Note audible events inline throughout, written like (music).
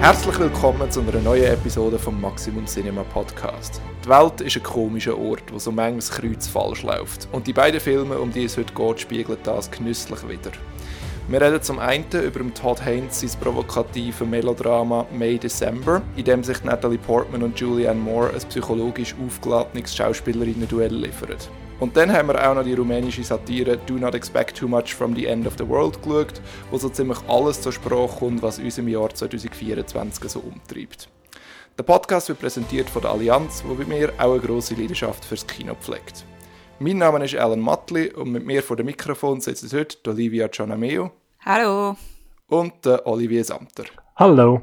Herzlich willkommen zu einer neuen Episode vom Maximum Cinema Podcast. Die Welt ist ein komischer Ort, wo so manches Kreuz falsch läuft. Und die beiden Filme, um die es heute geht, spiegeln das genüsslich wieder. Wir reden zum einen über Todd Haynes sein provokatives Melodrama May December, in dem sich Natalie Portman und Julianne Moore ein psychologisch aufgeladenes Schauspielerinnen-Duell liefern. Und dann haben wir auch noch die rumänische Satire Do Not Expect Too Much from the End of the World geschaut, wo so ziemlich alles zur Sprache kommt, was uns im Jahr 2024 so umtreibt. Der Podcast wird präsentiert von der Allianz, wo bei mir auch eine grosse Leidenschaft fürs Kino pflegt. Mein Name ist Alan Matli und mit mir vor dem Mikrofon sitzen heute Olivia Gianameo. Hallo. Und Olivier Samter. Hallo.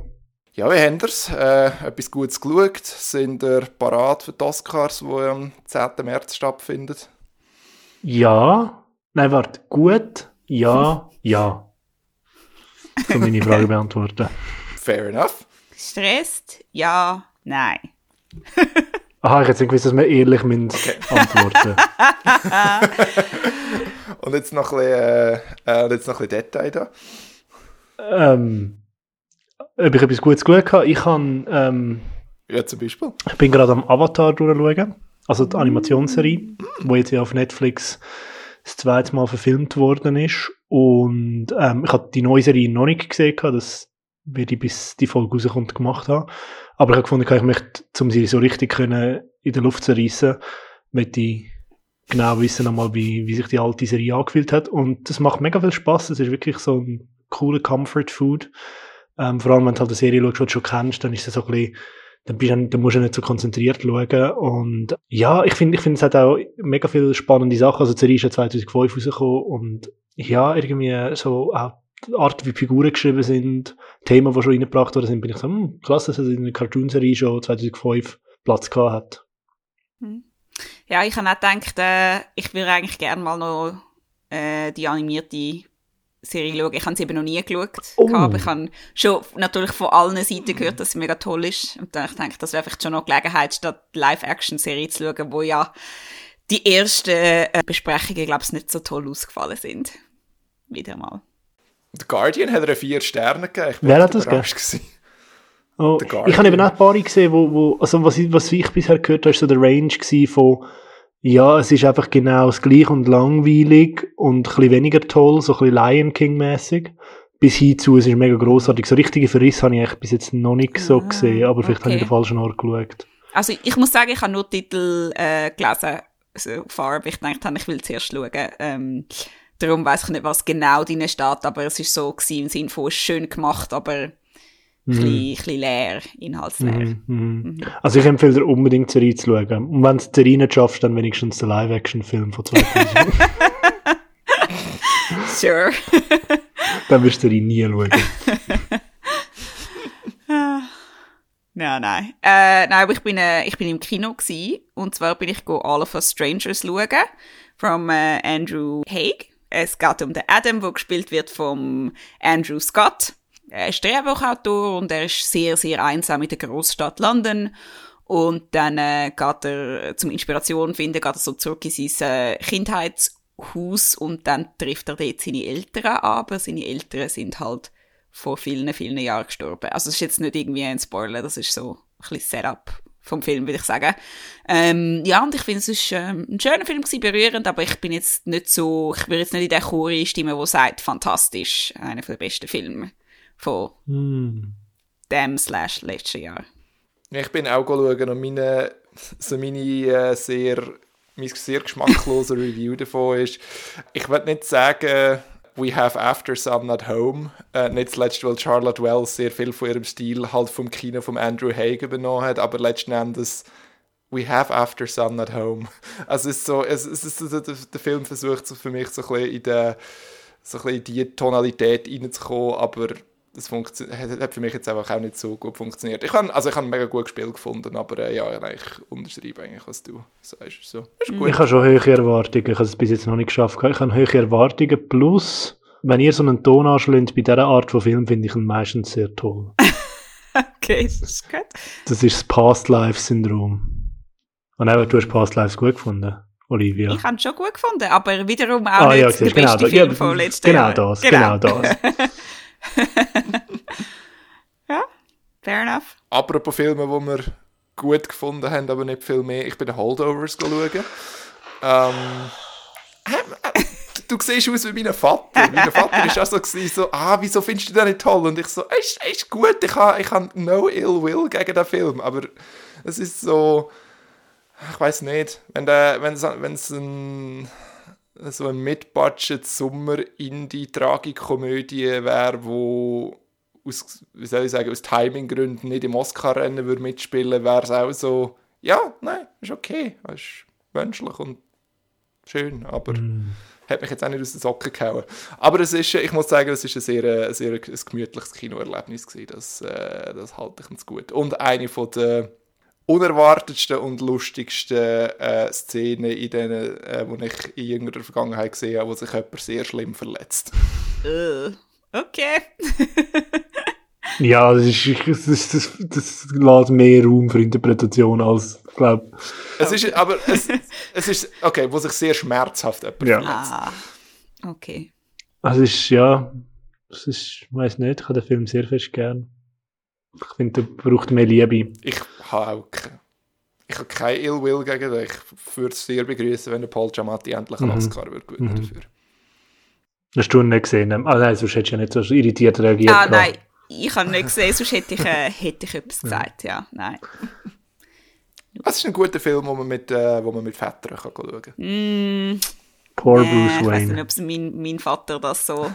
Ja, wie haben wir's? Äh, etwas Gutes geschaut? Sind ihr parat für die Oscars, die am 10. März stattfinden? Ja. Nein, warte. Gut. Ja. (laughs) ja. So meine Frage beantworten. Fair enough. Stresst? Ja. Nein. (laughs) Aha, ich hätte nicht gewusst, dass wir ehrlich okay. antworten (laughs) Und jetzt noch ein bisschen, äh, jetzt noch ein bisschen Detail da. Ähm, ob ich etwas Gutes geschaut habe? Ich kann... Ähm, ja, zum Beispiel. Ich bin gerade am Avatar durchschauen. Also die Animationsserie, mm. wo jetzt ja auf Netflix das zweite Mal verfilmt worden ist. Und ähm, ich habe die neue Serie noch nicht gesehen, das werde ich bis die Folge rauskommt gemacht haben. Aber ich habe gefunden, ich möchte, um sie so richtig können in der Luft zu reissen, möchte ich genau wissen nochmal, wie, wie sich die alte Serie angefühlt hat. Und das macht mega viel Spaß. Es ist wirklich so ein cooler Comfort Food. Ähm, vor allem, wenn du halt eine Serie schaust, die du schon kennst, dann ist es so ein bisschen, dann, bist du, dann musst du nicht so konzentriert schauen. Und ja, ich finde, ich finde, es hat auch mega viele spannende Sachen. Also, die Serie ist ja 2005 rausgekommen und ja, irgendwie so auch die Art, wie Figuren geschrieben sind, Themen, die schon reingebracht worden sind, bin ich so, hm, krass, dass es in einer Cartoon-Serie schon 2005 Platz gehabt hat. Hm. Ja, ich habe auch gedacht, äh, ich würde eigentlich gerne mal noch äh, die animierte Serie schauen. Ich habe sie eben noch nie geschaut, oh. aber ich habe schon natürlich von allen Seiten gehört, dass sie mega toll ist. Und dann ich denke, das wäre vielleicht schon noch Gelegenheit, statt Live-Action-Serie zu schauen, wo ja die ersten äh, Besprechungen, glaube ich, nicht so toll ausgefallen sind. Wieder mal. The Guardian hat er vier Sterne gegeben. Ich Wer hat das gegeben? Oh, ich habe eben auch ein paar gesehen, wo, wo also was, ich, was ich bisher gehört habe, ist so der Range von ja, es ist einfach genau das gleiche und langweilig und ein bisschen weniger toll, so ein bisschen Lion King-mäßig. Bis hinzu, es ist mega grossartig. So richtige Verriss habe ich eigentlich bis jetzt noch nicht so ah, gesehen, aber vielleicht okay. habe ich den falschen Ort geschaut. Also ich muss sagen, ich habe nur Titel äh, gelesen, so far, ich dachte, ich will zuerst schauen. Ähm, darum weiß ich nicht, was genau drin steht, aber es ist so gewesen, im Sinne von schön gemacht, aber mhm. ein bisschen leer, inhaltsleer. Mhm, mhm. Mhm. Also ich empfehle dir unbedingt zu schauen. Und wenn du Serie nicht schaffst, dann wenigstens den Live-Action-Film von (laughs) 2000. sure. (laughs) dann wirst du die nie schauen. (laughs) Nein, nein. Äh, nein, aber ich bin, äh, ich bin im Kino gewesen, und zwar bin ich go All of Us Strangers schauen, from äh, Andrew Haig. Es geht um den Adam, der gespielt wird vom Andrew Scott. Er ist Drehbuchautor und er ist sehr, sehr einsam in der Großstadt London. Und dann äh, geht er zum Inspiration finden, geht er so zurück in sein äh, Kindheitshaus und dann trifft er dort seine Eltern aber seine Eltern sind halt vor vielen, vielen Jahren gestorben. Also es ist jetzt nicht irgendwie ein Spoiler, das ist so ein bisschen Setup vom Film, würde ich sagen. Ähm, ja, und ich finde, es ist ähm, ein schöner Film gewesen, berührend, aber ich bin jetzt nicht so, ich würde jetzt nicht in der Chor stimmen, wo sagt, fantastisch, einer der besten Filme von mm. dem slash letzten Jahr. Ich bin auch schauen und meine, so meine äh, sehr, mein sehr geschmackloser (laughs) Review davon ist, ich würde nicht sagen, We Have After Sun at Home. Äh, nicht zuletzt, weil Charlotte Wells sehr viel von ihrem Stil halt vom Kino von Andrew Haig übernommen hat, aber letzten Endes We Have After Sun at Home. (laughs) Also es ist so, es, es ist, der, der Film versucht so für mich so ein bisschen in, der, so ein bisschen in die Tonalität reinzukommen, aber das hat für mich jetzt einfach auch nicht so gut funktioniert. Ich habe also ich ein mega gutes Spiel gefunden, aber äh, ja, ich unterschreibe eigentlich, was du sagst. So, ist gut. Ich habe schon höhere Erwartungen, ich habe es bis jetzt noch nicht geschafft. Ich habe höhere Erwartungen, plus, wenn ihr so einen Ton anschlägt bei dieser Art von Film, finde ich ihn meistens sehr toll. (laughs) okay, das ist gut. Das ist das Past-Life-Syndrom. Und eben, du hast Past-Lives gut gefunden. Olivia. Ich habe es schon gut gefunden, aber wiederum auch ah, nicht ja, der genau, beste Film ja, von letztem genau Jahr. Das, genau, genau das, genau das. (laughs) (laughs) ja? fair enough. Apropos Filme, die wir gut gefunden haben, aber nicht viel mehr. Ich bin den Holdovers schauen. Ähm, äh, du siehst aus wie mein Vater. Mein Vater war auch so, gewesen, so, ah, wieso findest du den nicht toll? Und ich so, ist, ist gut, ich habe ich ha no ill will gegen den Film, aber es ist so, ich weiß nicht, wenn es, wenn es ein so ein Mid-Budget-Sommer-Indie-Tragikomödie wäre, wo aus, wie soll ich sagen, aus Timinggründen nicht im Oscar-Rennen würde mitspielen, wäre es auch so, ja, nein, ist okay, ist menschlich und schön, aber mm. hat mich jetzt auch nicht aus den Socken gehauen. Aber es ist, ich muss sagen, es ist ein sehr, sehr ein gemütliches Kinoerlebnis gewesen, das, äh, das halte ich ganz gut. Und eine von den unerwartetsten und lustigsten äh, Szenen, in denen äh, wo ich in jüngerer Vergangenheit gesehen habe, wo sich jemand sehr schlimm verletzt. Uh, okay. (laughs) ja, das, ist, das, das, das, das lässt mehr Raum für Interpretation als, ich glaube. Es ist, aber es, es ist, okay, wo sich sehr schmerzhaft jemand ja. verletzt. Ah, okay. Also es ist, ja, es ist, ich weiß nicht, ich habe den Film sehr fest gern. Ich finde, der braucht mehr Liebe. Ich habe auch ich habe kein Ill Will gegen dich. Ich würde es sehr begrüßen, wenn der Paul Giamatti endlich einen mhm. Oscar würde gewinnen mhm. dafür. Hast du ihn nicht gesehen? Ah nein, sonst hättest du ja nicht so irritiert reagiert. Ah nein, ich habe nicht gesehen, sonst hätte ich, äh, hätte ich etwas gesagt, ja, nein. (laughs) Es ist ein guter Film, wo man mit, äh, wo man mit Vätern kann schauen kann. Mm, Poor nee, Bruce Wayne. Ich weiß nicht, ob mein, mein Vater das so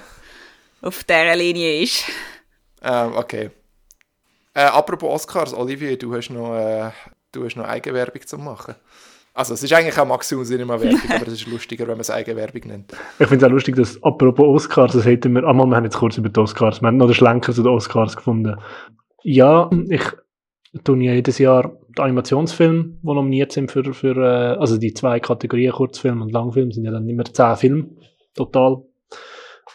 auf dieser Linie ist. Ähm, okay. Äh, apropos Oscars, Olivier, du hast noch, äh, du hast noch Eigenwerbung zu machen. Also, es ist eigentlich auch Maximum Cinema-Werbung, (laughs) aber es ist lustiger, wenn man es Eigenwerbung nennt. Ich finde es auch lustig, dass, apropos Oscars, das hätten wir, einmal, wir haben jetzt kurz über die Oscars, wir haben noch den Schlenker zu den Oscars gefunden. Ja, ich tue ja jedes Jahr die Animationsfilme, die nominiert sind für, für äh, also die zwei Kategorien, Kurzfilm und Langfilm, sind ja dann immer zehn Filme total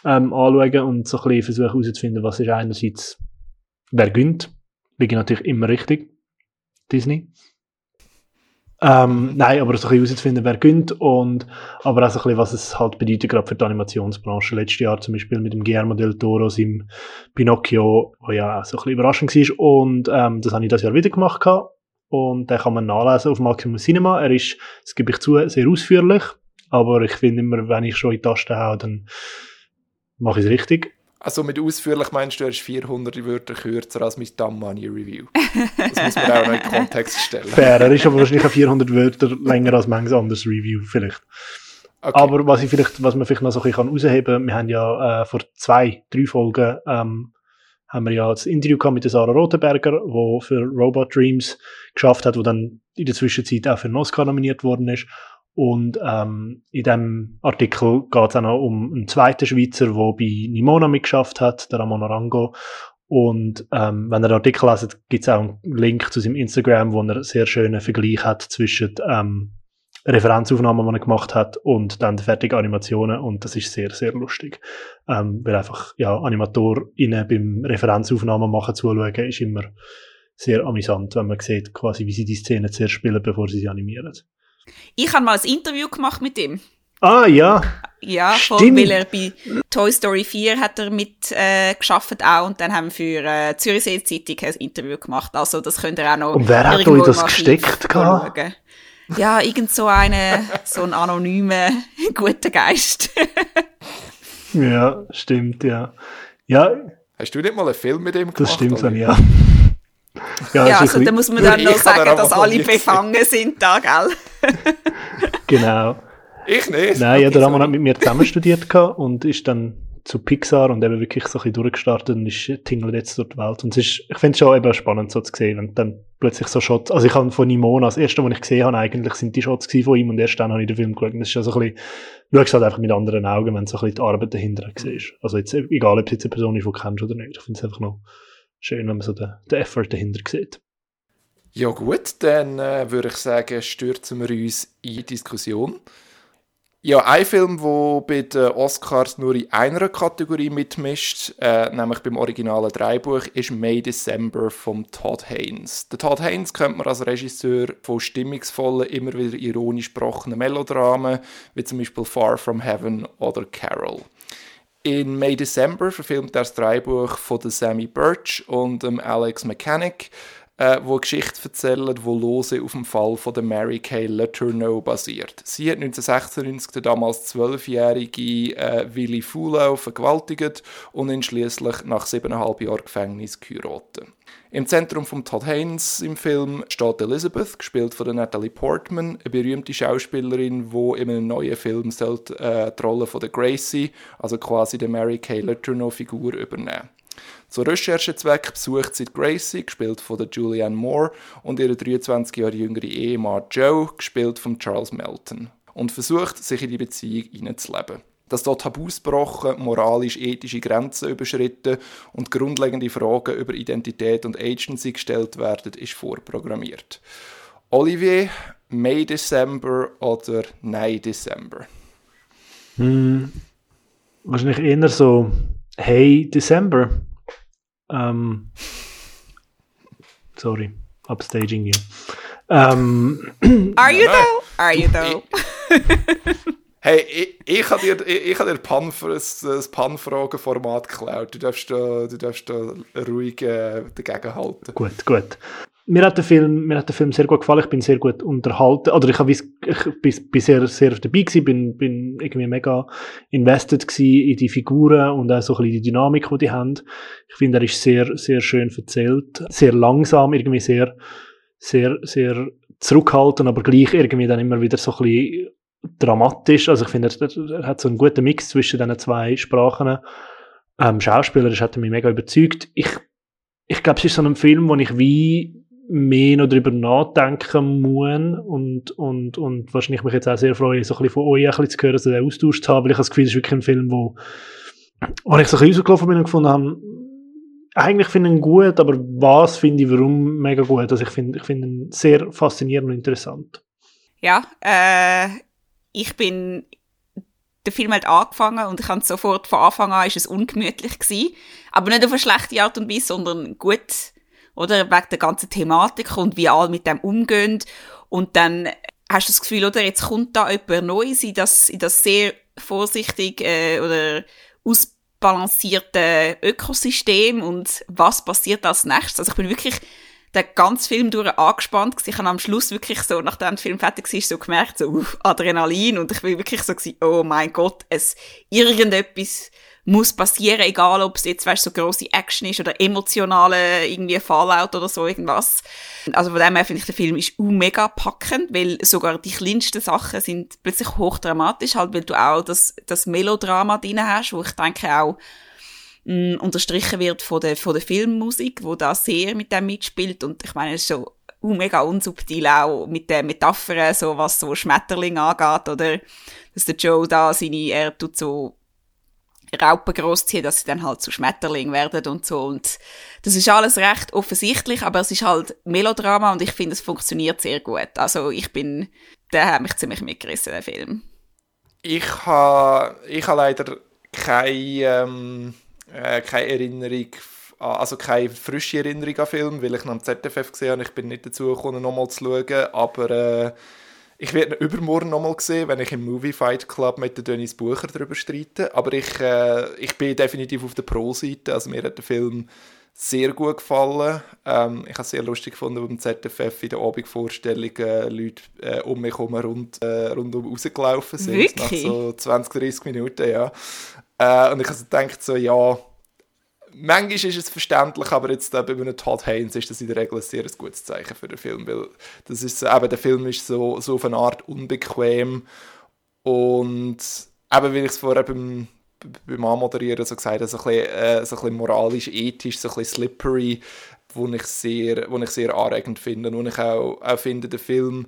ähm, anschauen und so ein bisschen versuchen herauszufinden, was ist einerseits, wer gönnt liege natürlich immer richtig. Disney. Ähm, nein, aber so ein bisschen herauszufinden, wer gönnt und aber auch so ein bisschen, was es halt bedeutet, gerade für die Animationsbranche. Letztes Jahr zum Beispiel mit dem Guillermo del Toro, seinem Pinocchio, wo ja so ein bisschen überraschend war und ähm, das habe ich das Jahr wieder gemacht gehabt. und den kann man nachlesen auf Maximum Cinema. Er ist, das gebe ich zu, sehr ausführlich, aber ich finde immer, wenn ich schon in die Taste haue, dann mache ich es richtig. Also mit ausführlich meinst du, er ist 400 Wörter kürzer als mein Dumb Money Review. Das muss man auch noch in den Kontext stellen. Fair, er ist aber wahrscheinlich 400 Wörter länger als manches anderes Review vielleicht. Okay. Aber was, ich vielleicht, was man vielleicht noch so ein bisschen herausheben kann, wir haben ja äh, vor zwei, drei Folgen ähm, haben wir ja das Interview gehabt mit der Sarah Rothenberger, wo für Robot Dreams geschafft hat, wo dann in der Zwischenzeit auch für einen Oscar nominiert worden ist. Und ähm, in dem Artikel geht es auch noch um einen zweiten Schweizer, der bei Nimona mitgeschafft hat, der Ramon Arango. Und ähm, wenn ihr den Artikel leset, gibt es auch einen Link zu seinem Instagram, wo er einen sehr schönen Vergleich hat zwischen ähm, Referenzaufnahmen, die er gemacht hat, und dann die fertigen Animationen. Und das ist sehr, sehr lustig. Ähm, weil einfach, ja, AnimatorInnen beim Referenzaufnahmen machen zuschauen, ist immer sehr amüsant, wenn man sieht, quasi, wie sie die Szene zuerst spielen, bevor sie sie animieren. Ich habe mal ein Interview gemacht mit ihm. Ah, ja. Ja, voll, weil er bei Toy Story 4 hat er mit äh, geschafft auch und dann haben wir für äh, Zürichsee Zeitung ein Interview gemacht. Also das könnt ihr auch noch Und wer hat euch das gesteckt? Ja, irgend so eine, so ein anonymer, (laughs) guter Geist. ja, stimmt, ja. Ja. Hast du nicht mal einen Film mit ihm gemacht? Das stimmt dann, ja. Ja, ja also da muss man dann noch sagen, dass alle befangen sind da, gell? (laughs) genau. Ich nicht. Nein, ja, der Ramon hat mit mir zusammen studiert und ist dann zu Pixar und eben wirklich so ein bisschen durchgestartet und ist tingelt jetzt durch die Welt. Und es ist, ich finde es schon eben spannend so zu sehen, wenn dann plötzlich so Shots, also ich habe von Nimona, das erste, was ich gesehen habe, eigentlich sind die Shots von ihm und erst dann habe ich den Film geschaut. Und das ist ja so ein bisschen, du schaust halt einfach mit anderen Augen, wenn du so ein bisschen die Arbeit dahinter siehst. Also jetzt, egal ob es jetzt eine Person ist, die du kennst oder nicht. Ich finde es einfach noch schön, wenn man so den, den Effort dahinter sieht. Ja gut, dann äh, würde ich sagen, stürzen wir uns in die Diskussion. Ja, ein Film, der bei den Oscars nur in einer Kategorie mitmischt, äh, nämlich beim originalen Dreibuch, ist May December von Todd Haynes. Der Todd Haynes kennt man als Regisseur von stimmungsvollen, immer wieder ironisch gesprochenen Melodramen, wie zum Beispiel Far From Heaven oder Carol. In May December verfilmt er das Drehbuch von Sammy Birch und Alex Mechanic äh, wo Geschichte erzählt, die lose auf dem Fall von der Mary Kay Letourneau basiert. Sie hat 1996 den damals zwölfjährigen äh, Willy Fulau vergewaltigt und ihn schließlich nach siebeneinhalb Jahren Gefängnis geheiratet. Im Zentrum von Todd Haynes im Film steht Elizabeth, gespielt von Natalie Portman, eine berühmte Schauspielerin, die in einem neuen Film sollte, äh, die Rolle von der Gracie, also quasi der Mary Kay Letourneau Figur übernehmen. Zu Recherchezweck besucht sie Gracie, gespielt von der Julianne Moore, und ihre 23 Jahre jüngere Ehemann Joe, gespielt von Charles Melton, und versucht, sich in die Beziehung hineinzuleben. Dass dort Tabus gebrochen, moralisch-ethische Grenzen überschritten und grundlegende Fragen über Identität und Agency gestellt werden, ist vorprogrammiert. Olivier, May December oder Nein December? Hm, wahrscheinlich eher so Hey December. Ähm, sorry, upstaging you. Ähm, Are you though? Are you though? Hey, ich, ich habe dir, ich, ich hab dir Pan, das, das Pan-Fragen-Format geklaut. Du darfst da, du darfst da ruhig äh, dagegen halten. Gut, gut mir hat der Film, mir hat der Film sehr gut gefallen. Ich bin sehr gut unterhalten. Oder ich, hab, ich bin, bin sehr, sehr dabei gewesen, bin, bin irgendwie mega invested gewesen in die Figuren und auch so ein bisschen die Dynamik, die die haben. Ich finde, er ist sehr, sehr schön erzählt. Sehr langsam, irgendwie sehr, sehr, sehr zurückhaltend, aber gleich irgendwie dann immer wieder so ein bisschen dramatisch. Also ich finde, er, er hat so einen guten Mix zwischen diesen zwei Sprachen. Ähm, Schauspielerisch hat er mich mega überzeugt. Ich, ich glaube, es ist so ein Film, wo ich wie mehr noch darüber nachdenken muss und, und, und wahrscheinlich mich jetzt auch sehr freue, so ein bisschen von euch ein bisschen zu hören, so den Austausch zu haben, weil ich das Gefühl, es ist wirklich ein Film, wo, wo ich so ein bisschen rausgelaufen bin und gefunden habe, eigentlich finde ich ihn gut, aber was finde ich warum mega gut? Also ich finde ich finde ihn sehr faszinierend und interessant. Ja, äh, ich bin der Film hat angefangen und ich habe sofort von Anfang an ist es ungemütlich gewesen, aber nicht auf eine schlechte Art und Weise, sondern gut oder? Wegen der ganzen Thematik und wie alle mit dem umgehen. Und dann hast du das Gefühl, oder? Jetzt kommt da jemand Neues in das, in das sehr vorsichtig, äh, oder ausbalancierte Ökosystem und was passiert als nächstes? Also ich bin wirklich den ganzen Film durch angespannt. Ich habe am Schluss wirklich so, nachdem der Film fertig war, so gemerkt, so, uh, Adrenalin und ich bin wirklich so oh mein Gott, es, irgendetwas muss passieren, egal ob es jetzt weißt, so große Action ist oder emotionale irgendwie Fallout oder so irgendwas. Also von dem her finde ich, der Film ist mega packend, weil sogar die kleinsten Sachen sind plötzlich hochdramatisch, halt weil du auch das, das Melodrama drin hast, wo ich denke auch mh, mm, unterstrichen wird von der, von der Filmmusik, wo da sehr mit dem mitspielt und ich meine, es ist so uh, mega unsubtil auch mit den Metaphern, so was so Schmetterling angeht, oder dass der Joe da seine, er tut so Raupen großziehen, dass sie dann halt zu Schmetterling werden und so. Und das ist alles recht offensichtlich, aber es ist halt Melodrama und ich finde, es funktioniert sehr gut. Also ich bin, der hat mich ziemlich mitgerissen, der Film. Ich habe ich ha leider keine, ähm, äh, keine Erinnerung, also keine frische Erinnerung an den Film, weil ich noch am ZFF gesehen habe. Ich bin nicht dazu gekommen, nochmal zu schauen, aber äh, ich werde ihn übermorgen nochmal sehen, wenn ich im Movie Fight Club mit der Dennis Bucher darüber streite. Aber ich, äh, ich bin definitiv auf der Pro-Seite. Also mir hat der Film sehr gut gefallen. Ähm, ich habe es sehr lustig gefunden, beim ZFF in der Abendvorstellung äh, Leute äh, um mich herum rund, äh, rundum rausgelaufen sind. Wirklich? Nach so 20, 30 Minuten, ja. Äh, und ich habe gedacht so, ja, manchmal ist es verständlich, aber jetzt äh, bei einem Todd Haynes ist das in der Regel ein sehr gutes Zeichen für den Film, weil das ist, eben, der Film ist so, so auf eine Art unbequem und eben, wie ich es vorher beim, beim Anmoderieren so gesagt habe, so ein bisschen, äh, so ein bisschen moralisch, ethisch, so ein bisschen slippery, wo ich sehr, wo ich sehr anregend finde und ich auch, auch finde, der Film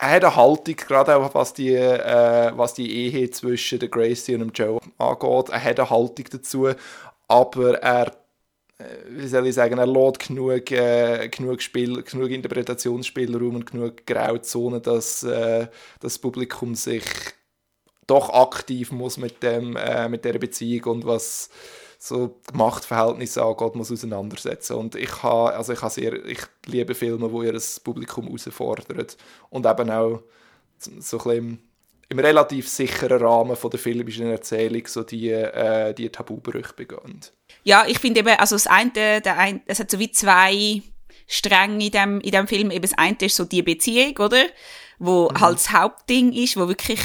er hat eine Haltung, gerade auch was die, äh, was die Ehe zwischen der Gracie und dem Joe angeht. Er hat eine Haltung dazu, aber er, äh, wie soll ich sagen, er lädt genug, äh, genug, Spiel, genug Interpretationsspielraum und genug Grauzonen, dass äh, das Publikum sich doch aktiv muss mit, dem, äh, mit dieser Beziehung und was so Machtverhältnisse angeht, muss auseinandersetzen. Und ich habe, also ich habe sehr, ich liebe Filme, wo ihr das Publikum herausfordert und eben auch so ein bisschen im relativ sicheren Rahmen von der filmischen Erzählung so die, äh, die Tabubrüche begangen. Ja, ich finde eben, also das eine, der ein, es hat so wie zwei Stränge in dem, in dem Film. Eben das eine ist so die Beziehung, oder? Wo mhm. halt das Hauptding ist, wo wirklich,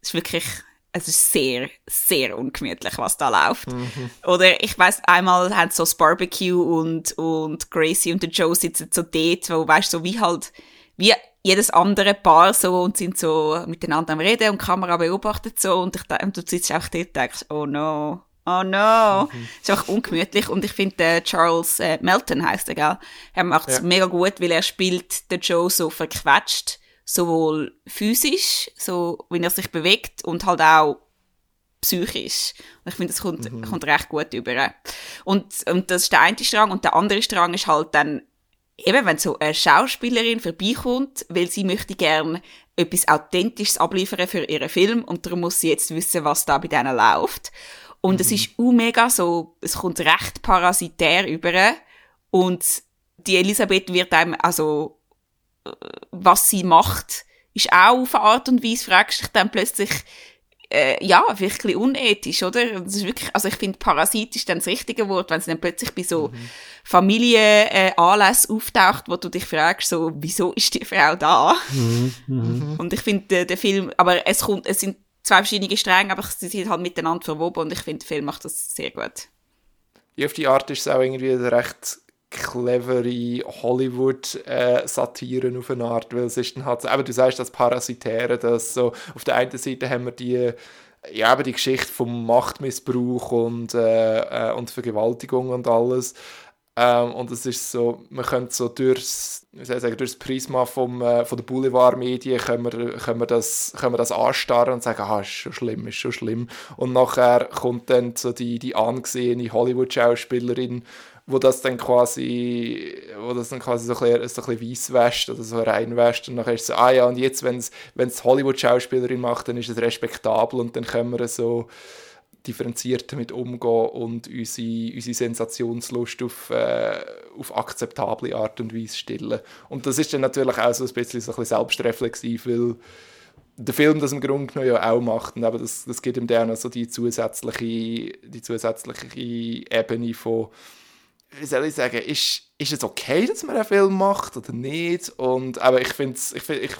es ist wirklich, es ist sehr, sehr ungemütlich, was da läuft. Mhm. Oder ich weiß einmal haben so das Barbecue und, und Gracie und der Joe sitzen so dort, wo, weißt so wie halt, wie jedes andere Paar so und sind so miteinander am Reden und die Kamera beobachtet so und, ich, und du sitzt auch dort und denkst, oh no, oh no. Mhm. ist einfach ungemütlich und ich finde, äh, Charles äh, Melton heißt er, gell? Er macht es ja. mega gut, weil er spielt den Joe so verquetscht, sowohl physisch, so wie er sich bewegt und halt auch psychisch. Und ich finde, das kommt, mhm. kommt recht gut über. Und, und das ist der eine Strang und der andere Strang ist halt dann eben, wenn so eine Schauspielerin vorbeikommt, weil sie möchte gern etwas Authentisches abliefern für ihren Film und darum muss sie jetzt wissen, was da bei denen läuft. Und mhm. es ist auch mega so, es kommt recht parasitär über und die Elisabeth wird einem, also, äh, was sie macht, ist auch auf eine Art und Weise, fragst dich dann plötzlich, äh, ja, wirklich unethisch, oder? Das ist wirklich, also ich finde, Parasit ist dann das richtige Wort, wenn es dann plötzlich bei so mhm. Familienanlässen äh, auftaucht, wo du dich fragst, so, wieso ist die Frau da? Mhm. Mhm. Und ich finde, der, der Film, aber es kommt, es sind zwei verschiedene Stränge, aber sie sind halt miteinander verwoben und ich finde, der Film macht das sehr gut. Ja, auf die Art ist es auch irgendwie recht clevere Hollywood-Satiren auf eine Art, weil es ist dann halt aber du sagst das Parasitäre, dass so, auf der einen Seite haben wir die ja, aber die Geschichte vom Machtmissbrauch und, äh, äh, und Vergewaltigung und alles. Ähm, und es ist so, man könnte so durchs, sagen, durchs Prisma vom, äh, von der Boulevardmedien können wir, können, das, können wir das anstarren und sagen, ah, ist schon schlimm, ist schon schlimm. Und nachher kommt dann so die, die angesehene Hollywood-Schauspielerin wo das dann quasi, wo das dann quasi so ein bisschen, so ein bisschen oder so reinwäscht und dann ist es so, ah ja, und jetzt, wenn es Hollywood-Schauspielerin macht, dann ist es respektabel und dann können wir so differenziert damit umgehen und unsere, unsere Sensationslust auf, äh, auf akzeptable Art und Weise stillen. Und das ist dann natürlich auch so ein bisschen, so ein bisschen selbstreflexiv, weil der Film das im Grunde genommen ja auch macht, eben das, das gibt ihm dann noch so die zusätzliche, die zusätzliche Ebene von wie soll ich sagen, ist, ist es okay, dass man einen Film macht oder nicht? Und, aber ich finde es ich find, ich,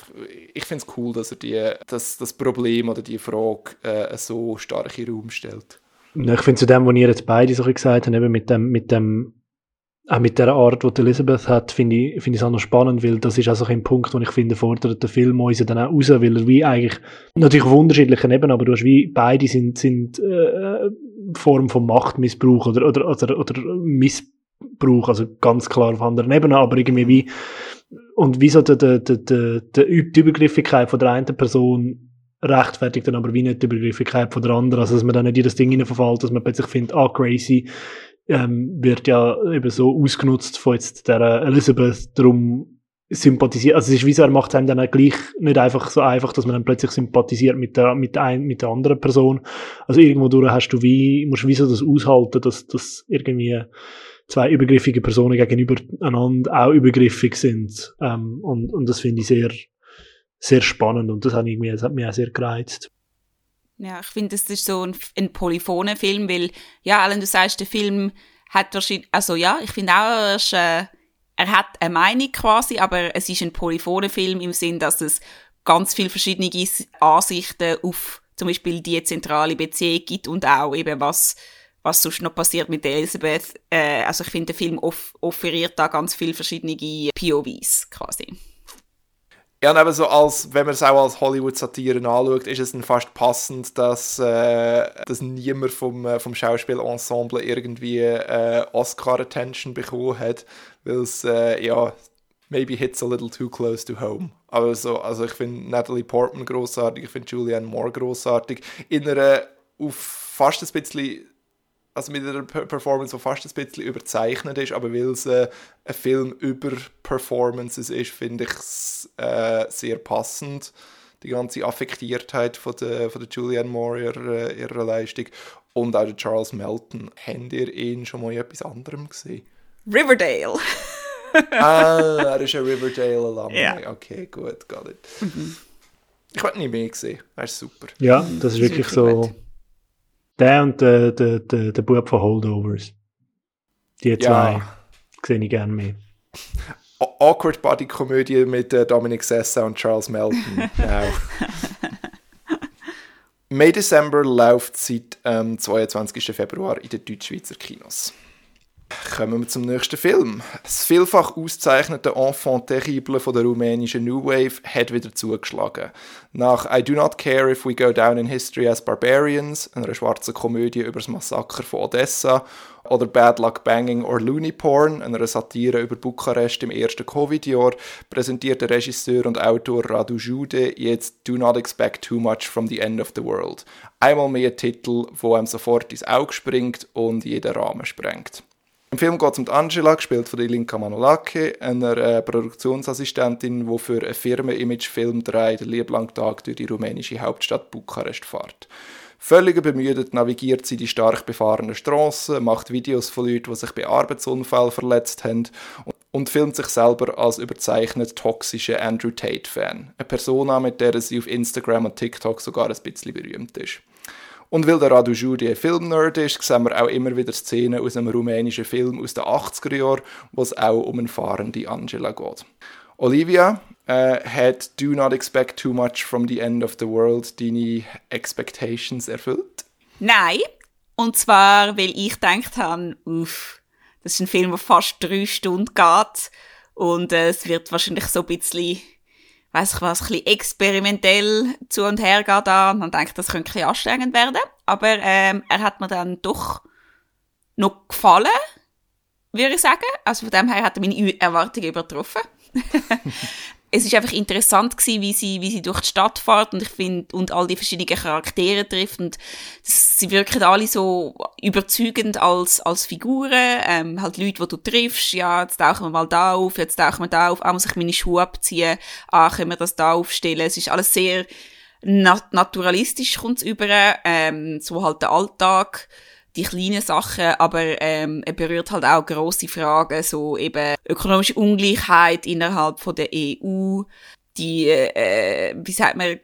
ich find's cool, dass er die, das, das Problem oder die Frage äh, so stark in den Raum stellt. Ich finde zu dem, was ihr jetzt beide so gesagt habt, eben mit dem, mit dem auch mit der Art, die Elizabeth hat, finde ich, finde ich es auch noch spannend, weil das ist also ein Punkt, wo ich finde, fordert der Film uns dann auch raus, weil er wie eigentlich, natürlich auf unterschiedlichen Ebenen, aber du hast wie, beide sind, sind, äh, Form von Machtmissbrauch oder, oder, oder, oder Missbrauch Brauch, also ganz klar auf anderen Ebenen, aber irgendwie wie, und wieso die, die, die, die, die Übergriffigkeit von der einen Person rechtfertigt dann aber wie nicht die Übergriffigkeit von der anderen, also dass man dann nicht in das Ding verfällt, dass man plötzlich findet, ah, crazy, ähm, wird ja eben so ausgenutzt von jetzt der Elizabeth, darum sympathisiert, also es ist wie so, er macht einem dann gleich nicht einfach so einfach, dass man dann plötzlich sympathisiert mit der, mit ein, mit der anderen Person. Also irgendwo durch hast du wie, musst du wie so das aushalten, dass, dass irgendwie zwei übergriffige Personen gegenüber einander auch übergriffig sind. Ähm, und, und das finde ich sehr, sehr spannend und das hat, irgendwie, das hat mich auch sehr gereizt. Ja, ich finde, das ist so ein, ein polyphoner Film, weil, ja, Alan, du sagst, der Film hat wahrscheinlich, also ja, ich finde auch, er, ist, äh, er hat eine Meinung quasi, aber es ist ein polyphoner Film im Sinn, dass es ganz viele verschiedene Ansichten auf zum Beispiel die zentrale Beziehung gibt und auch eben was was sonst noch passiert mit Elisabeth. Äh, also ich finde, der Film off offeriert da ganz viele verschiedene POVs quasi. Ja, und eben so als, wenn man es auch als Hollywood-Satire anschaut, ist es dann fast passend, dass, äh, dass niemand vom, äh, vom Schauspielensemble irgendwie äh, Oscar-Attention bekommen hat, weil es, äh, ja, maybe hits a little too close to home. Aber so, also ich finde Natalie Portman großartig, ich finde Julianne Moore großartig. In einer auf fast ein bisschen also mit einer Performance, die fast ein bisschen überzeichnet ist, aber weil es äh, ein Film über Performances ist, finde ich es äh, sehr passend. Die ganze Affektiertheit von der, von der Julianne Moore, ihrer, ihrer Leistung. Und auch der Charles Melton. Habt ihr ihn schon mal in etwas anderem gesehen? Riverdale. (laughs) ah, er ist ein Riverdale-Alumni. Yeah. Okay, gut, got it. Mhm. Ich wollte nie mehr sehen. Das ist super. Ja, das ist wirklich so. Gut. Der und der, der, der, der Bub von Holdovers. Die zwei ja. sehe ich gerne mehr. (laughs) Awkward Body Komödie mit äh, Dominic Sessa und Charles Melton. (laughs) Genau. May December läuft seit ähm, 22. Februar in den Deutschschweizer Kinos. Kommen wir zum nächsten Film. Das vielfach auszeichnete Enfant terrible von der rumänischen New Wave hat wieder zugeschlagen. Nach I Do Not Care If We Go Down in History as Barbarians, einer schwarzen Komödie über das Massaker von Odessa, oder Bad Luck Banging or Looney Porn, einer Satire über Bukarest im ersten Covid-Jahr, präsentiert der Regisseur und Autor Radu Jude jetzt Do Not Expect Too Much from the End of the World. Einmal mehr Titel, wo einem sofort ins Auge springt und jeden Rahmen sprengt. Im Film geht es um Angela, gespielt von Ilinka Manolake, einer äh, Produktionsassistentin, die für einen Firmen-Image-Film dreht, den lieblang Tag durch die rumänische Hauptstadt Bukarest fährt. Völlig bemüht navigiert sie die stark befahrenen Straßen, macht Videos von Leuten, die sich bei Arbeitsunfällen verletzt haben und, filmt sich selber als überzeichnet toxischer Andrew Tate-Fan. Eine Persona, mit der sie auf Instagram und TikTok sogar ein bisschen berühmt ist. Und weil der Radu Judi ein Filmnerd ist, sehen wir auch immer wieder Szenen aus einem rumänischen Film aus den 80er Jahren, wo es auch um eine fahrende Angela geht. Olivia äh, hat Do Not Expect Too Much from the End of the World deine Expectations erfüllt? Nein. Und zwar, weil ich gedacht habe, uff, das ist ein Film, der fast drei Stunden geht. Und äh, es wird wahrscheinlich so ein bisschen weiß ich was, ein bisschen experimentell zu und her geht da. Man denkt, das könnte ein bisschen anstrengend werden. Aber ähm, er hat mir dann doch noch gefallen, würde ich sagen. Also von dem her hat er meine Erwartungen übertroffen. (laughs) es ist einfach interessant gewesen, wie sie, wie sie durch die Stadt fährt und ich finde, und all die verschiedenen Charaktere trifft und das, sie wirken alle so überzeugend als, als Figuren, ähm, halt Leute, die du triffst, ja, jetzt tauchen wir mal da auf, jetzt tauchen wir da auf, auch muss ich meine Schuhe abziehen, ah, können wir das da aufstellen, es ist alles sehr nat naturalistisch kommt's über, ähm, so halt der Alltag, die kleinen Sachen, aber ähm, er berührt halt auch große Fragen, so eben ökonomische Ungleichheit innerhalb von der EU, die, äh, wie sagt man,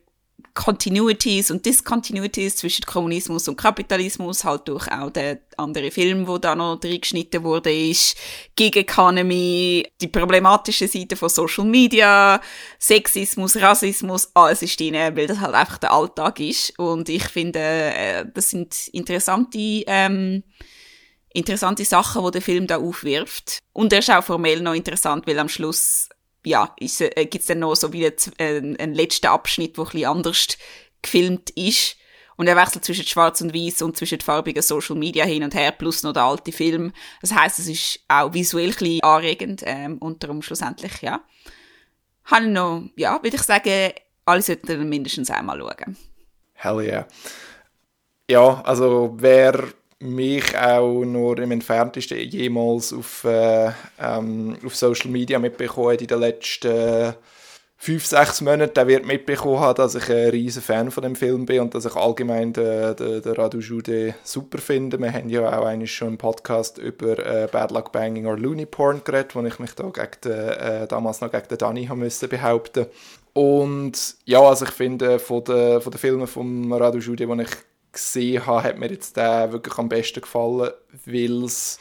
Continuities und Discontinuities zwischen Kommunismus und Kapitalismus, halt durch auch den anderen Film, wo da noch reingeschnitten wurde, ist, Gig Economy, die problematische Seite von Social Media, Sexismus, Rassismus, alles ist drin, weil das halt einfach der Alltag ist. Und ich finde, äh, das sind interessante, ähm, interessante Sachen, die der Film da aufwirft. Und er ist auch formell noch interessant, weil am Schluss ja, äh, gibt es dann noch so wie einen, einen letzten Abschnitt, der ein anders gefilmt ist. Und er wechselt zwischen Schwarz und Weiß und zwischen farbigen Social Media hin und her, plus noch der alte Film. Das heißt, es ist auch visuell ein bisschen anregend, ähm, und darum schlussendlich, ja. Habe ich noch, ja, würde ich sagen, alle sollten mindestens einmal schauen. Hell yeah. Ja, also wer mich auch nur im entferntesten jemals auf, äh, ähm, auf Social Media mitbekommen in den letzten fünf, sechs Monaten, der wird mitbekommen haben, dass ich ein riesen Fan von dem Film bin und dass ich allgemein den, den, den Radu Jude super finde. Wir haben ja auch eigentlich schon einen Podcast über äh, Bad Luck Banging or Looney Porn geredet, wo ich mich da gegen den, äh, damals noch gegen den Danny haben müssen behaupten. Und ja, also ich finde von den, von den Filmen von Radu Jude, die ich gesehen habe, hat mir jetzt der wirklich am besten gefallen, weil es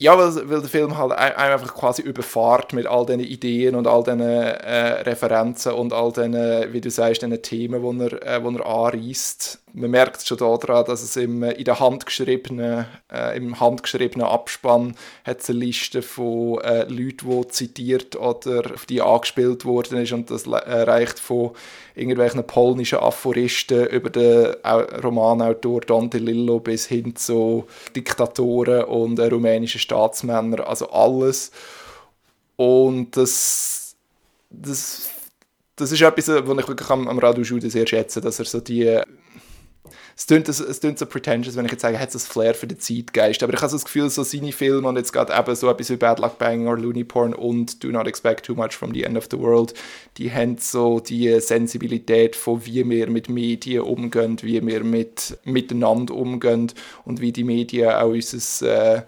ja, weil, weil der Film halt einfach quasi überfahrt mit all diesen Ideen und all diesen äh, Referenzen und all diesen, wie du sagst, diesen Themen, die er, äh, die er anreißt. Man merkt schon daran, dass es im, in der handgeschriebenen, äh, im handgeschriebenen Abspann hat eine Liste von äh, Leuten, die zitiert oder auf die angespielt worden ist und das äh, reicht von irgendwelchen polnischen Aphoristen über den Romanautor Dante Lillo bis hin zu Diktatoren und äh, rumänischen Staatsmännern, also alles. Und das, das, das ist etwas, was ich wirklich am, am Radu Jude sehr schätze, dass er so die es klingt, es klingt so pretentious, wenn ich jetzt sage, hat es Flair für den Zeitgeist. Aber ich habe so das Gefühl, so seine Filme und jetzt gerade eben so etwas wie Bad Luck Bang oder Looney Porn und Do Not Expect Too Much from the End of the World, die haben so die Sensibilität von wie wir mit Medien umgehen, wie wir mit, miteinander umgehen und wie die Medien auch unser, äh,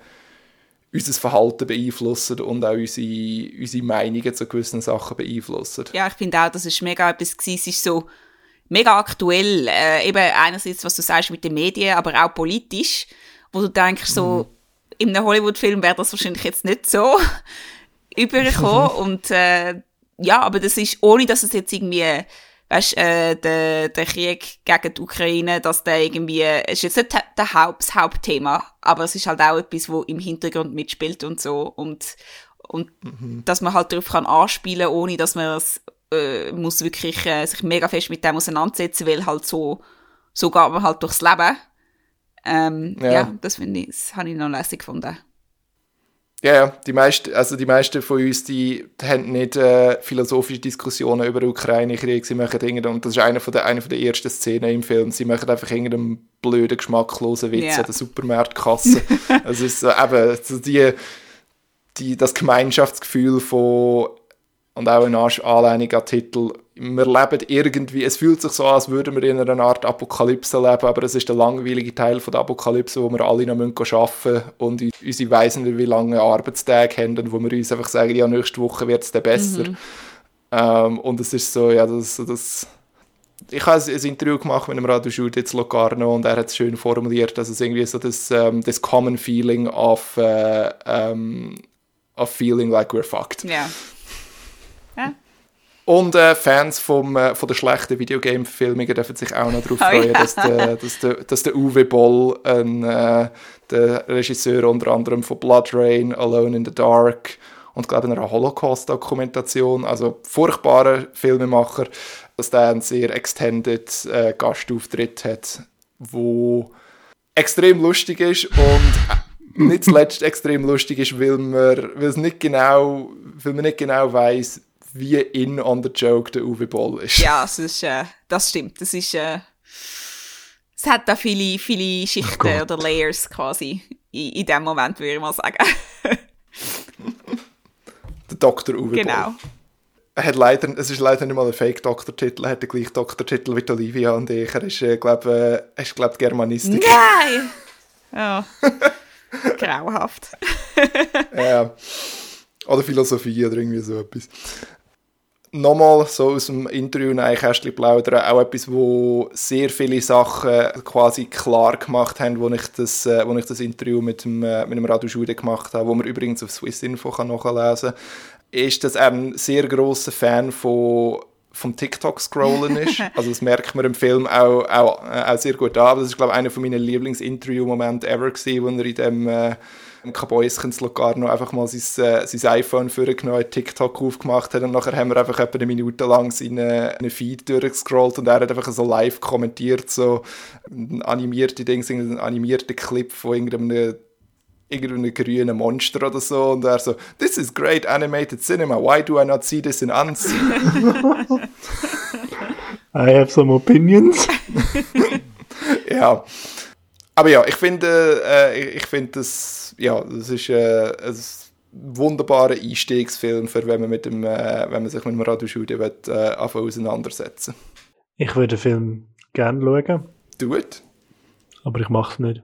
unser Verhalten beeinflussen und auch unsere, unsere Meinungen zu gewissen Sachen beeinflussen. Ja, ich finde auch, das ist mega etwas gewesen. Es ist so mega aktuell. Äh, eben einerseits, was du sagst mit den Medien, aber auch politisch, wo du denkst, so, mhm. in einem Hollywood-Film wäre das wahrscheinlich jetzt nicht so (laughs) übergekommen. und äh, ja, aber das ist, ohne dass es jetzt irgendwie weißt, äh, der, der Krieg gegen die Ukraine, dass der irgendwie, ist jetzt nicht der Haupt, das Hauptthema, aber es ist halt auch etwas, wo im Hintergrund mitspielt und so und, und mhm. dass man halt darauf kann anspielen, ohne dass man es, äh, muss wirklich äh, sich mega fest mit dem auseinandersetzen, weil halt so, so geht man halt durchs Leben. Ähm, ja. ja. das finde ich, das habe ich noch lässig gefunden. Ja, ja, die meisten, also die meisten von uns, die, die haben nicht äh, philosophische Diskussionen über den Ukraine-Krieg, sie machen Dinge, und das ist eine von der, eine von der ersten Szenen im Film, sie machen einfach irgendeinen blöden, geschmacklosen Witz yeah. an der Supermarktkasse. (laughs) also es ist so, eben, so die, die, das Gemeinschaftsgefühl von, und auch eine Anlehnung an Titel, wir leben irgendwie, es fühlt sich so an, als würden wir in einer Art Apokalypse leben, aber es ist der langweilige Teil von der Apokalypse, wo wir alle noch arbeiten müssen und unsere nicht, wie lange Arbeitstage haben und wo wir uns einfach sagen, ja, nächste Woche wird es dann besser. Mhm. Ähm, und es ist so, ja, das, das ich habe ein Interview gemacht mit einem Radioschule jetzt Locarno und er hat es schön formuliert, dass es irgendwie so das, um, ähm, das Common Feeling of, uh, äh, um, ähm, of feeling like we're fucked. Ja. Und äh, Fans vom, äh, von der schlechten Videogame-Filmungen dürfen sich auch noch darauf oh, freuen, ja. dass, der, dass, der, dass der Uwe Boll, ein, äh, der Regisseur unter anderem von Blood Rain, Alone in the Dark und glaube einer Holocaust-Dokumentation, also furchtbarer Filmemacher, dass der einen sehr extended äh, Gastauftritt hat, wo extrem lustig ist und nicht zuletzt extrem lustig ist, weil man, weil es nicht genau, weil man nicht genau weiß, wie in on the joke der Uwe Boll ist. Ja, es ist, äh, das stimmt. Das ist, äh, es hat da viele, viele Schichten oh oder Layers quasi in, in dem Moment, würde ich mal sagen. (laughs) der Dr. Uwe genau. Boll. Er hat leider, es ist leider nicht mal ein Fake-Doktortitel, er hat den gleichen Doktortitel wie Olivia und ich. Er ist, äh, glaube äh, ist, glaub, Germanistik. Nein! Ja. Grauhaft. (laughs) ja. Oder Philosophie oder irgendwie so etwas nochmal so aus dem Interview Kästchen plaudern, auch etwas, wo sehr viele Sachen quasi klar gemacht haben, wo ich das, äh, wo ich das Interview mit dem, äh, mit dem Radio Schule gemacht habe, wo man übrigens auf Swissinfo kann nachlesen kann, ist, dass er ein sehr grosser Fan von vom TikTok-Scrollen ist. (laughs) Also das merkt man im Film auch, auch, äh, auch sehr gut an. Das ist, glaube ich, einer meiner Lieblings-Interview-Momente ever gewesen, wo er in dem äh, im Kabäuschen sogar noch einfach mal sein, äh, sein iPhone vorgenommen, TikTok aufgemacht hat und nachher haben wir einfach etwa eine Minute lang seinen Feed durchgescrollt und er hat einfach so live kommentiert, so animierte Dings, einen animierten Clip von irgendeinem irgendeinem grünen Monster oder so und er so, this is great animated cinema, why do I not see this in Anzi? (laughs) I have some opinions. (laughs) ja. Aber ja, ich finde, äh, ich finde das, ja, das ist äh, ein wunderbarer Einstiegsfilm, für wenn man, mit dem, äh, wenn man sich mit dem Radiostudio äh, auseinandersetzen Ich würde den Film gerne schauen. Do it. Aber ich mache es nicht.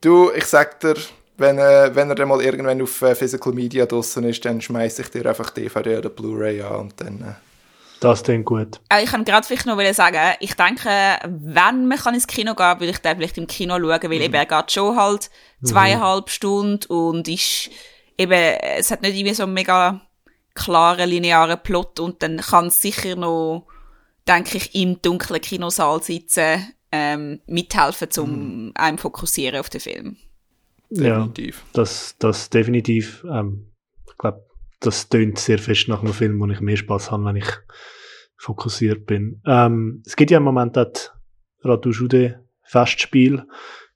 Du, ich sag dir, wenn, äh, wenn er dann mal irgendwann auf äh, Physical Media draußen ist, dann schmeiße ich dir einfach DVD oder Blu-ray an und dann... Äh, das klingt gut. Äh, ich kann gerade vielleicht noch sagen, ich denke, wenn man ins Kino gehen kann, würde ich den vielleicht im Kino schauen, weil mhm. eben er geht schon halt zweieinhalb mhm. Stunden und ist eben, es hat nicht irgendwie so einen mega klaren, linearen Plot und dann kann es sicher noch, denke ich, im dunklen Kinosaal sitzen, ähm, mithelfen, um mhm. einem fokussieren auf den Film. Definitiv. Ja, das, das definitiv. Ähm, ich glaube, das tönt sehr fest nach einem Film, wo ich mehr Spaß habe, wenn ich fokussiert bin. Ähm, es gibt ja im Moment das Radu Jude Festspiel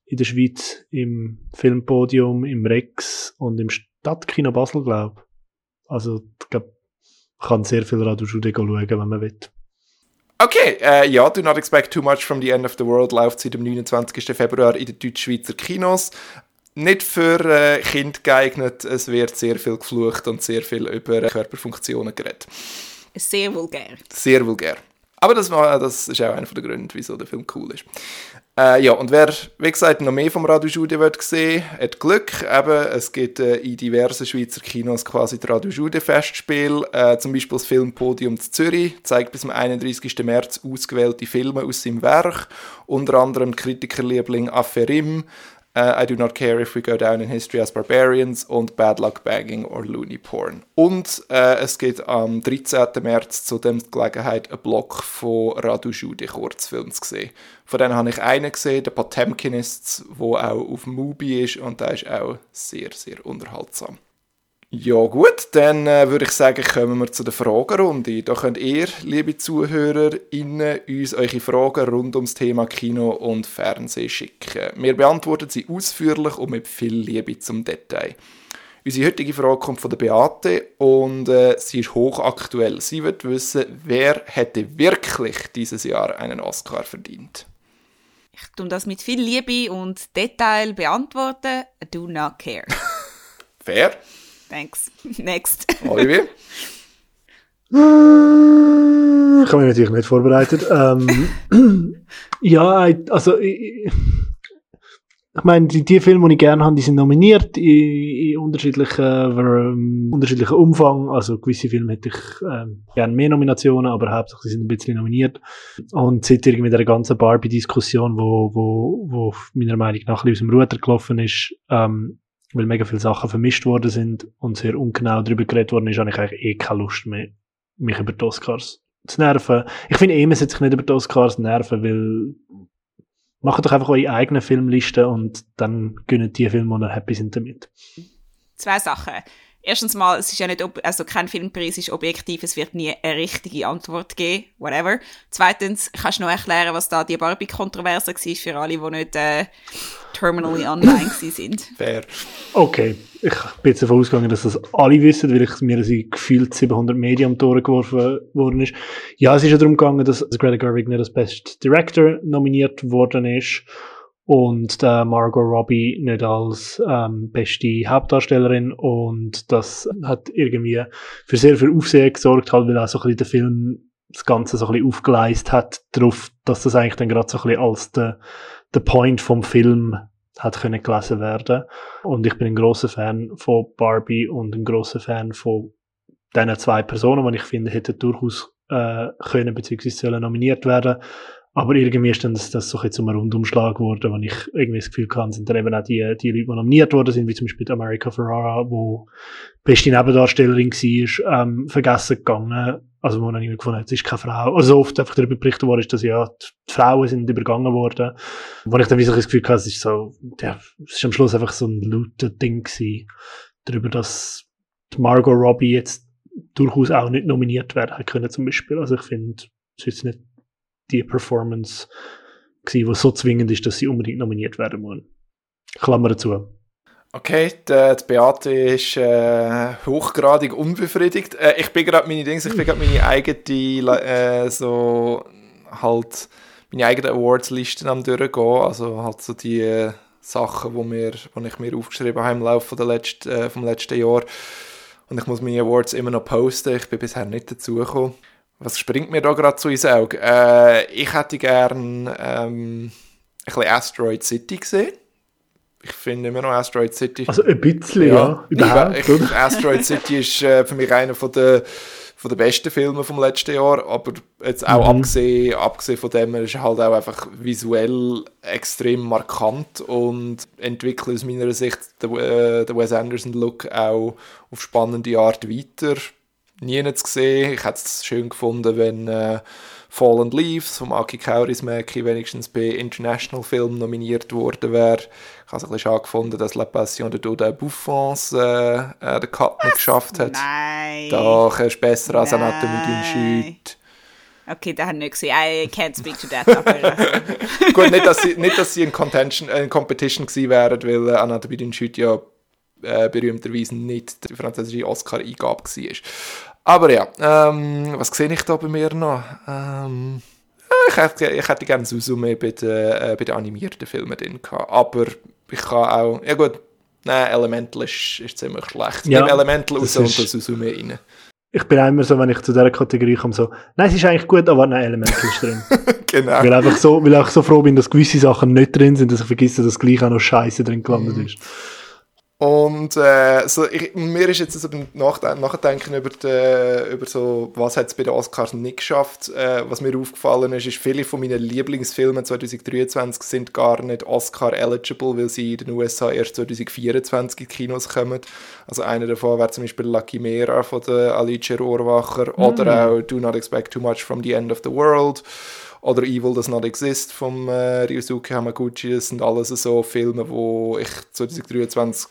in der Schweiz im Filmpodium, im Rex und im Stadtkino Basel, glaube Also, ich glaube, man kann sehr viel Radu Jude schauen, wenn man will. Okay, äh, ja, Do Not Expect Too Much from the End of the World läuft seit dem 29. Februar in den deutsch-schweizer Kinos nicht für äh, Kinder geeignet. Es wird sehr viel geflucht und sehr viel über Körperfunktionen geredet. Sehr vulgär. Sehr vulgär. Aber das, war, das ist auch einer der Gründe, wieso der Film cool ist. Äh, ja, und wer, wie gesagt, noch mehr vom Radio Jude wird sehen, hat Glück. Eben, es gibt äh, in diversen Schweizer Kinos quasi das Radio Jude Festspiel. Äh, zum Beispiel das Filmpodium in Zürich zeigt bis zum 31. März ausgewählte Filme aus seinem Werk. Unter anderem Kritikerliebling Aferim, Uh, I Do Not Care If We Go Down in History as Barbarians und Bad Luck Banging or Looney Porn. Und uh, es gibt am 13. März zu dem Gelegenheit einen Block von Radu Jude Kurzfilms gesehen. Von denen habe ich einen gesehen, der Potemkinists, wo auch auf Mubi ist und der ist auch sehr, sehr unterhaltsam. Ja gut, dann äh, würde ich sagen, kommen wir zu der Fragerunde. Da könnt ihr, liebe ZuhörerInnen, uns eure Fragen rund ums Thema Kino und Fernsehen schicken. Wir beantworten sie ausführlich und mit viel Liebe zum Detail. Unsere heutige Frage kommt von der Beate und äh, sie ist hochaktuell. Sie wird wissen, wer hätte wirklich dieses Jahr einen Oscar verdient. Ich tue das mit viel Liebe und Detail beantworten. I do not care. (laughs) Fair. Thanks. (laughs) Next. Olivier? (laughs) Ich habe mich natürlich nicht vorbereitet. ähm, (clears throat) ja, also ich, ich meine, die, die Filme, die ich gerne habe, die sind nominiert in, in unterschiedlichen, ähm, unterschiedlichen Umfang. Also gewisse Filme hätte ich ähm, gerne mehr Nominationen, aber hauptsächlich sind ein bisschen nominiert. Und seit irgendwie der ganzen Barbie-Diskussion, wo, wo, wo meiner Meinung nach ein bisschen aus dem Ruder gelaufen ist, ähm, weil mega viele Sachen vermischt worden sind und sehr ungenau darüber geredet worden ist, habe ich eigentlich eh keine Lust mehr, mich über die Oscars zu nerven. Ich finde eh, man sollte sich nicht über die Oscars nerven, weil macht doch einfach eure eigene Filmliste und dann gönnen die Filme, die happy sind damit. Zwei Sachen. Erstens mal, es ist ja nicht, also kein Filmpreis ist objektiv, es wird nie eine richtige Antwort geben, whatever. Zweitens, kannst du noch erklären, was da die Barbie-Kontroverse war für alle, die nicht äh, terminally online sind? (laughs) Fair. Okay, ich bin jetzt davon ausgegangen, dass das alle wissen, weil ich mir sie gefühlt 700 Medien am Tor geworfen worden ist. Ja, es ist ja darum gegangen, dass Greta Gerwig nicht als Best Director nominiert worden ist und der Margot Robbie nicht als ähm, beste Hauptdarstellerin und das hat irgendwie für sehr viel Aufsehen gesorgt, halt, weil auch so ein bisschen der Film das Ganze so ein bisschen aufgeleist hat darauf, dass das eigentlich dann gerade so ein bisschen als der, der Point vom Film hat können gelesen werden. Und ich bin ein großer Fan von Barbie und ein großer Fan von diesen zwei Personen, die ich finde, hätten durchaus äh, können bzw. sollen nominiert werden. Aber irgendwie ist dann das, das so ein zum Rundumschlag geworden, wo ich irgendwie das Gefühl hatte, sind dann eben auch die, die Leute, die nominiert worden sind, wie zum Beispiel America Ferrara, wo beste Nebendarstellerin war, ähm, vergessen gegangen. Also, wo man irgendwie gefunden hat, es ist keine Frau. Also, oft einfach darüber berichtet worden ist, dass ja, die Frauen sind übergangen worden. Wo ich dann wie so das Gefühl hatte, es ist so, ja, es ist am Schluss einfach so ein lauter Ding gewesen, darüber, dass Margot Robbie jetzt durchaus auch nicht nominiert werden können, zum Beispiel. Also, ich finde, es ist nicht die Performance gewesen, die so zwingend ist, dass sie unbedingt nominiert werden muss. Klammer dazu. Okay, die, Beate ist äh, hochgradig unbefriedigt. Äh, ich bin gerade meine Dings, ich bin gerade meine eigene äh, so halt meine eigene Awards-Listen am durchgehen. Also halt so die äh, Sachen, wo mir, wo ich mir aufgeschrieben habe im Laufe der letzten, äh, vom letzten Jahr. Und ich muss meine Awards immer noch posten. Ich bin bisher nicht dazugekommen. Was springt mir da gerade so ins Auge? Äh, ich hätte gern ähm, ein bisschen Asteroid City gesehen. Ich finde immer noch Asteroid City. Also ein bisschen, ja. ja überhaupt, ich, ich, Asteroid City ist äh, für mich einer von der, von der besten Filme vom letzten Jahr, aber jetzt auch mhm. abgesehen, abgesehen von dem, ist halt auch einfach visuell extrem markant und entwickelt aus meiner Sicht den, äh, den Wes Anderson-Look auch auf spannende Art weiter nie zu sehen. Ich hätte es schön gefunden, wenn äh, Fallen Leaves vom Aki Kaurismäki wenigstens bei International Film nominiert worden wäre. Ich habe es ein bisschen schade gefunden, dass La Passion de Dodin Bouffons äh, äh, den Cut nicht geschafft hat. Nein. Doch, er ist besser als Anatomie d'une Chute. Okay, da hat nicht gesehen. I can't speak to that. Aber, (laughs) Gut, nicht, dass sie, nicht, dass sie in, Contention, äh, in Competition gewesen wären, weil äh, Anatomie d'une Chute ja äh, berühmterweise nicht die französische Oscar-Eingabe war. Aber ja, ähm, was sehe ich da bei mir noch? Ähm, ich, hätte, ich hätte gerne Suzume bei den, äh, bei den animierten Filmen drin gehabt. Aber ich kann auch, ja gut, nein, Elemental ist, ist ziemlich schlecht. Ja, Nimm Elemental raus und das Suzume rein. ich bin immer so, wenn ich zu dieser Kategorie komme, so, nein, es ist eigentlich gut, aber nein, Elemental ist drin. (laughs) genau. Weil einfach so, weil ich so froh bin, dass gewisse Sachen nicht drin sind, dass ich vergesse, dass gleich auch noch Scheiße drin gelandet Mhm. ist. Und äh, so, ich, mir ist jetzt so beim Nachden Nachdenken über, die, über so, was hat es bei den Oscars nicht geschafft, äh, was mir aufgefallen ist, ist, viele von meinen Lieblingsfilmen 2023 sind gar nicht Oscar-eligible, weil sie in den USA erst 2024 in die Kinos kommen. Also einer davon wäre zum Beispiel La Chimera von der Alicia Rohrwacher oder auch Do Not Expect Too Much from the End of the World oder Evil Does Not Exist vom äh, Ryusuke Hamaguchi. Das sind alles so Filme, wo ich 2023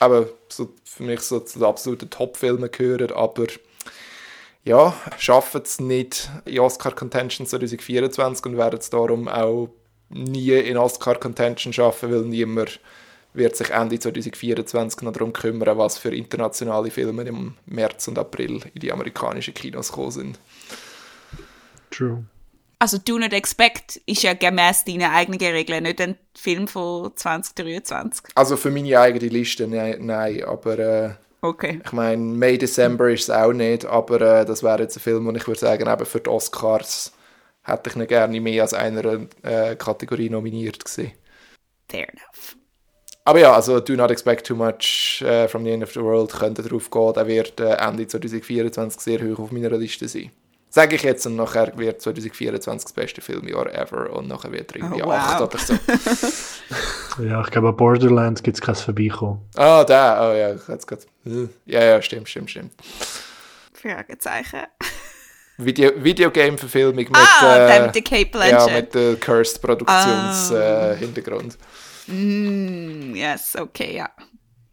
eben so für mich so zu den absoluten Top-Filmen gehören, aber ja, schaffen es nicht in Oscar-Contention 2024 und werden es darum auch nie in Oscar-Contention schaffen, weil niemand wird sich Ende 2024 noch darum kümmern, was für internationale Filme im März und April in die amerikanischen Kinos gekommen sind. True. Also Do Not Expect ist ja gemäß deinen eigenen Regeln nicht ein Film von 2023. Also für meine eigene Liste, nein, nein aber äh, Okay. ich meine, May, December ist es auch nicht, aber äh, das wäre jetzt ein Film, wo ich würde sagen, eben für die Oscars hätte ich ihn gerne mehr als einer äh, Kategorie nominiert gesehen. Fair enough. Aber ja, also Do Not Expect Too Much äh, from the End of the World könnte drauf gehen, der wird äh, Ende 2024 sehr hoch auf meiner Liste sein. Sage ich jetzt und nachher wird 2024 das beste Filmjahr ever und nachher wird irgendwie Oh, wow. 8 oder so. (laughs) Ja, ich glaube, an Borderlands gibt es kein Vorbeikommen. Ah, der, oh ja, ich jetzt grad, äh, ja, ja, stimmt, stimmt, stimmt. Fragezeichen. Video Videogame-Verfilmung mit, Ah, äh, mit der Cape ja, mit der Cursed Produktions Ah. äh, Hintergrund. Mm, yes, okay, ja.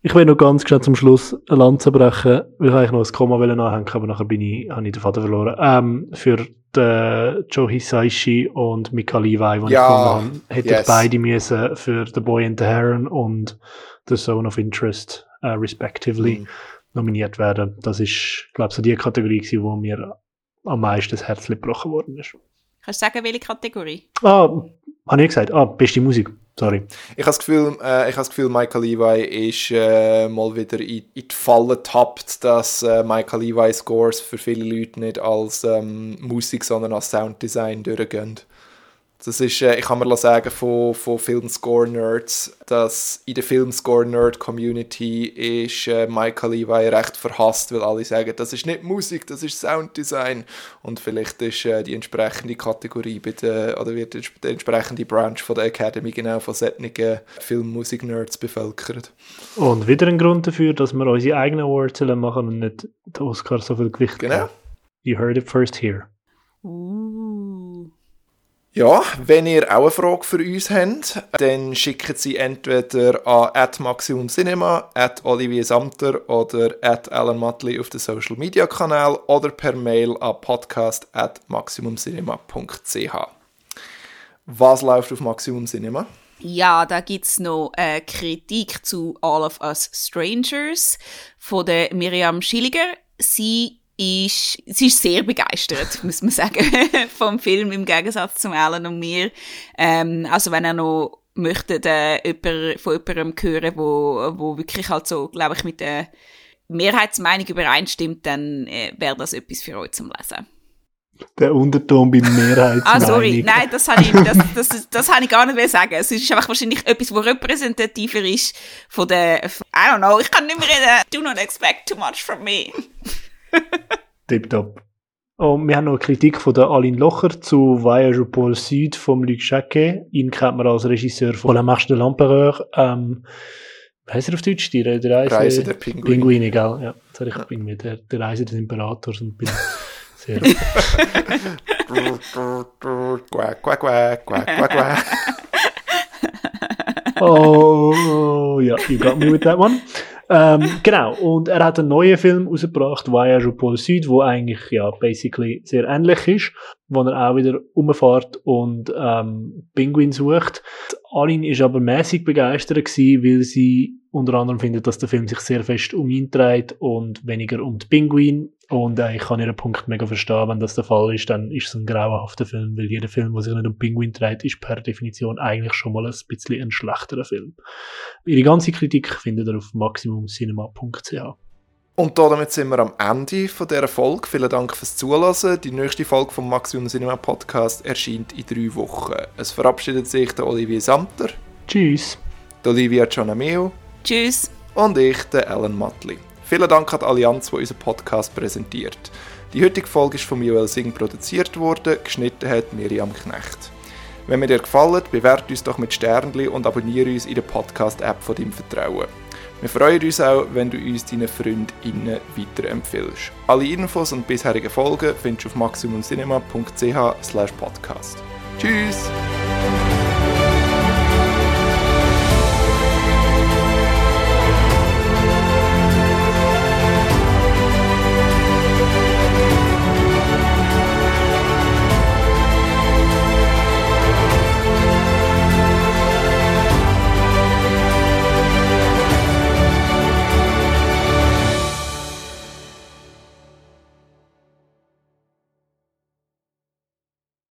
Ich will noch ganz schnell zum Schluss eine Lanze brechen, weil ich eigentlich noch ein Komma wollen anhängen, aber nachher bin ich, habe ich den Vater verloren. Ähm, für den Joe Hisaishi und Mika Levi, die Ja, ich gefunden habe, hätte yes. ich beide müssen für The Boy and the Heron und The Zone of Interest, äh, respectively, Mhm. nominiert werden. Das ist, glaube ich, so die Kategorie gewesen, wo mir am meisten das Herz gebrochen worden ist. Kannst du sagen, welche Kategorie? Ah, habe ich gesagt? Ah, beste Musik. Sorry. Ich habe das Gefühl, äh, ich habe das Gefühl Michael Levi ist äh, mal wieder in, in die Falle tappt, dass äh, Michael Levi Scores für viele Leute nicht als ähm, Musik, sondern als Sounddesign durchgehen. Das ist, äh, ich kann mir sagen von, von Filmscore-Nerds, dass in der Filmscore-Nerd-Community ist äh, Michael Levi recht verhasst, weil alle sagen, das ist nicht Musik, das ist Sounddesign. Und vielleicht ist äh, die entsprechende Kategorie bei der, oder wird die ents- die entsprechende Branch von der Academy genau von solchen Film-Musik-Nerds bevölkert. Und wieder ein Grund dafür, dass wir unsere eigenen Awards machen und nicht den Oscar so viel Gewicht Genau. geben. You heard it first here. Uh. Ja, wenn ihr auch eine Frage für uns habt, dann schickt sie entweder an @maximumcinema, Olivier Samter oder Alan Matley auf den Social Media Kanal oder per Mail an podcast@maximumcinema.ch. Was läuft auf Maximum Cinema? Ja, da gibt's noch eine Kritik zu All of Us Strangers von der Miriam Schilliger. Sie ist, sie ist sehr begeistert, (laughs) muss man sagen, (laughs) vom Film im Gegensatz zum Alan und mir. Ähm, also wenn er noch möchte, äh, jemand, von jemandem hören, wo, wo wirklich halt so, glaube ich, mit der Mehrheitsmeinung übereinstimmt, dann äh, wäre das etwas für euch zum Lesen. Der Unterton bei Mehrheitsmeinung. Ah, sorry, nein, das habe ich, das, das, das, das habe ich gar nicht mehr sagen. Es ist einfach wahrscheinlich etwas, was repräsentativer ist von der, I don't know, ich kann nicht mehr reden. Do not expect too much from me. (laughs) Tipptopp. Oh, wir haben noch eine Kritik von der Aline Locher zu Voyage au Pôle Sud von Luc Jacquet. Ihn kennt man als Regisseur von La Marche de l'Empereur. Ähm, wie heißt er auf Deutsch? Die, die Reise, Reise der Pinguine. Pinguine, gell? Ja, habe ich bin mit der, der Reise des Imperators und bin sehr... (laughs) Quack, quack, quack, quack, quack, quack. Oh, ja, you got me with that one. Ähm, genau, und er hat einen neuen Film rausgebracht, Voyage au Pôle Sud, wo eigentlich, ja, basically sehr ähnlich ist, wo er auch wieder umfährt und ähm, Pinguin sucht. Aline ist aber mäßig begeistert gewesen, weil sie unter anderem findet, dass der Film sich sehr fest um ihn dreht und weniger um die Pinguin. Und äh, ich kann ihren Punkt mega verstehen, wenn das der Fall ist, dann ist es ein grauenhafter Film, weil jeder Film, der sich nicht um Pinguin dreht, ist per Definition eigentlich schon mal ein bisschen ein schlechterer Film. Ihre ganze Kritik findet ihr auf maximumcinema.ch. Und damit sind wir am Ende von dieser Folge. Vielen Dank fürs Zuhören. Die nächste Folge vom Maximum Cinema Podcast erscheint in drei Wochen. Es verabschiedet sich der Olivier Samter. Tschüss. Der Olivia Gianameo. Tschüss. Und ich, der Alan Matli. Vielen Dank an die Allianz, die unseren Podcast präsentiert. Die heutige Folge ist von Joel Singh produziert worden, geschnitten hat Miriam Knecht. Wenn mir dir gefallen, bewerte uns doch mit Sternli und abonniere uns in der Podcast-App von deinem Vertrauen. Wir freuen uns auch, wenn du uns deinen FreundInnen weiterempfiehlst. Alle Infos und bisherigen Folgen findest du auf maximumcinema.ch/podcast. Tschüss!